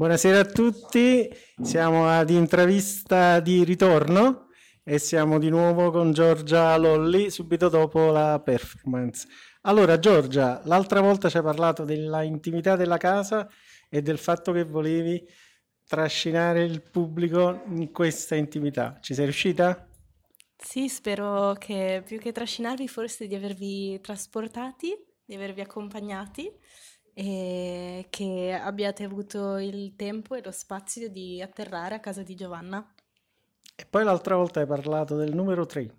Buonasera a tutti, siamo ad intravista di ritorno e siamo di nuovo con Giorgia Lolli subito dopo la performance. Allora Giorgia, l'altra volta ci hai parlato della intimità della casa e del fatto che volevi trascinare il pubblico in questa intimità. Ci sei riuscita? Sì, spero che più che trascinarvi, forse di avervi trasportati, di avervi accompagnati e che abbiate avuto il tempo e lo spazio di atterrare a casa di Giovanna. E poi l'altra volta hai parlato del numero 3.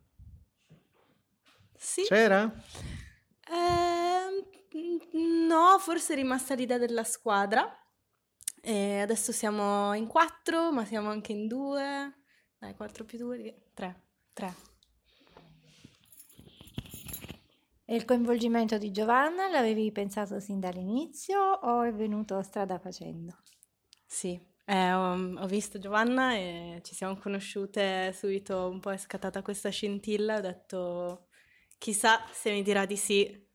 Sì. C'era? Eh, no, forse è rimasta l'idea della squadra. E adesso siamo in quattro, ma siamo anche in due. Dai, 4 più 2, 3. 3. E il coinvolgimento di Giovanna l'avevi pensato sin dall'inizio o è venuto strada facendo? Sì, eh, ho, ho, visto Giovanna e ci siamo conosciute subito, un po' è scattata questa scintilla, ho detto chissà se mi dirà di sì,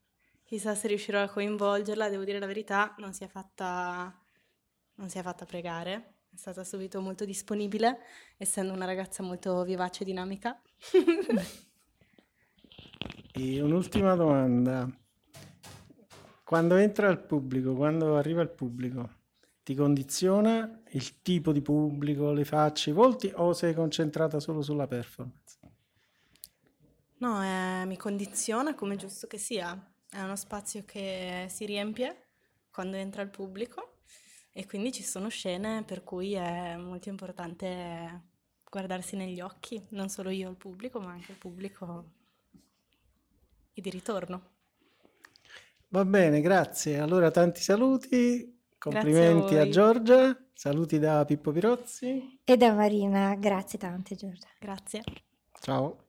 chissà se riuscirò a coinvolgerla, devo dire la verità, non si è fatta, non si è fatta pregare, è stata subito molto disponibile, essendo una ragazza molto vivace e dinamica. E un'ultima domanda. Quando entra il pubblico, quando arriva il pubblico, ti condiziona il tipo di pubblico, le facce, i volti o sei concentrata solo sulla performance? No, eh, mi condiziona come giusto che sia. È uno spazio che si riempie quando entra il pubblico e quindi ci sono scene per cui è molto importante guardarsi negli occhi, non solo io il pubblico, ma anche il pubblico e di ritorno. Va bene, grazie. Allora tanti saluti, complimenti a, a, Giorgia, saluti da Pippo Pirozzi. E da Marina, grazie tante Giorgia. Grazie. Ciao.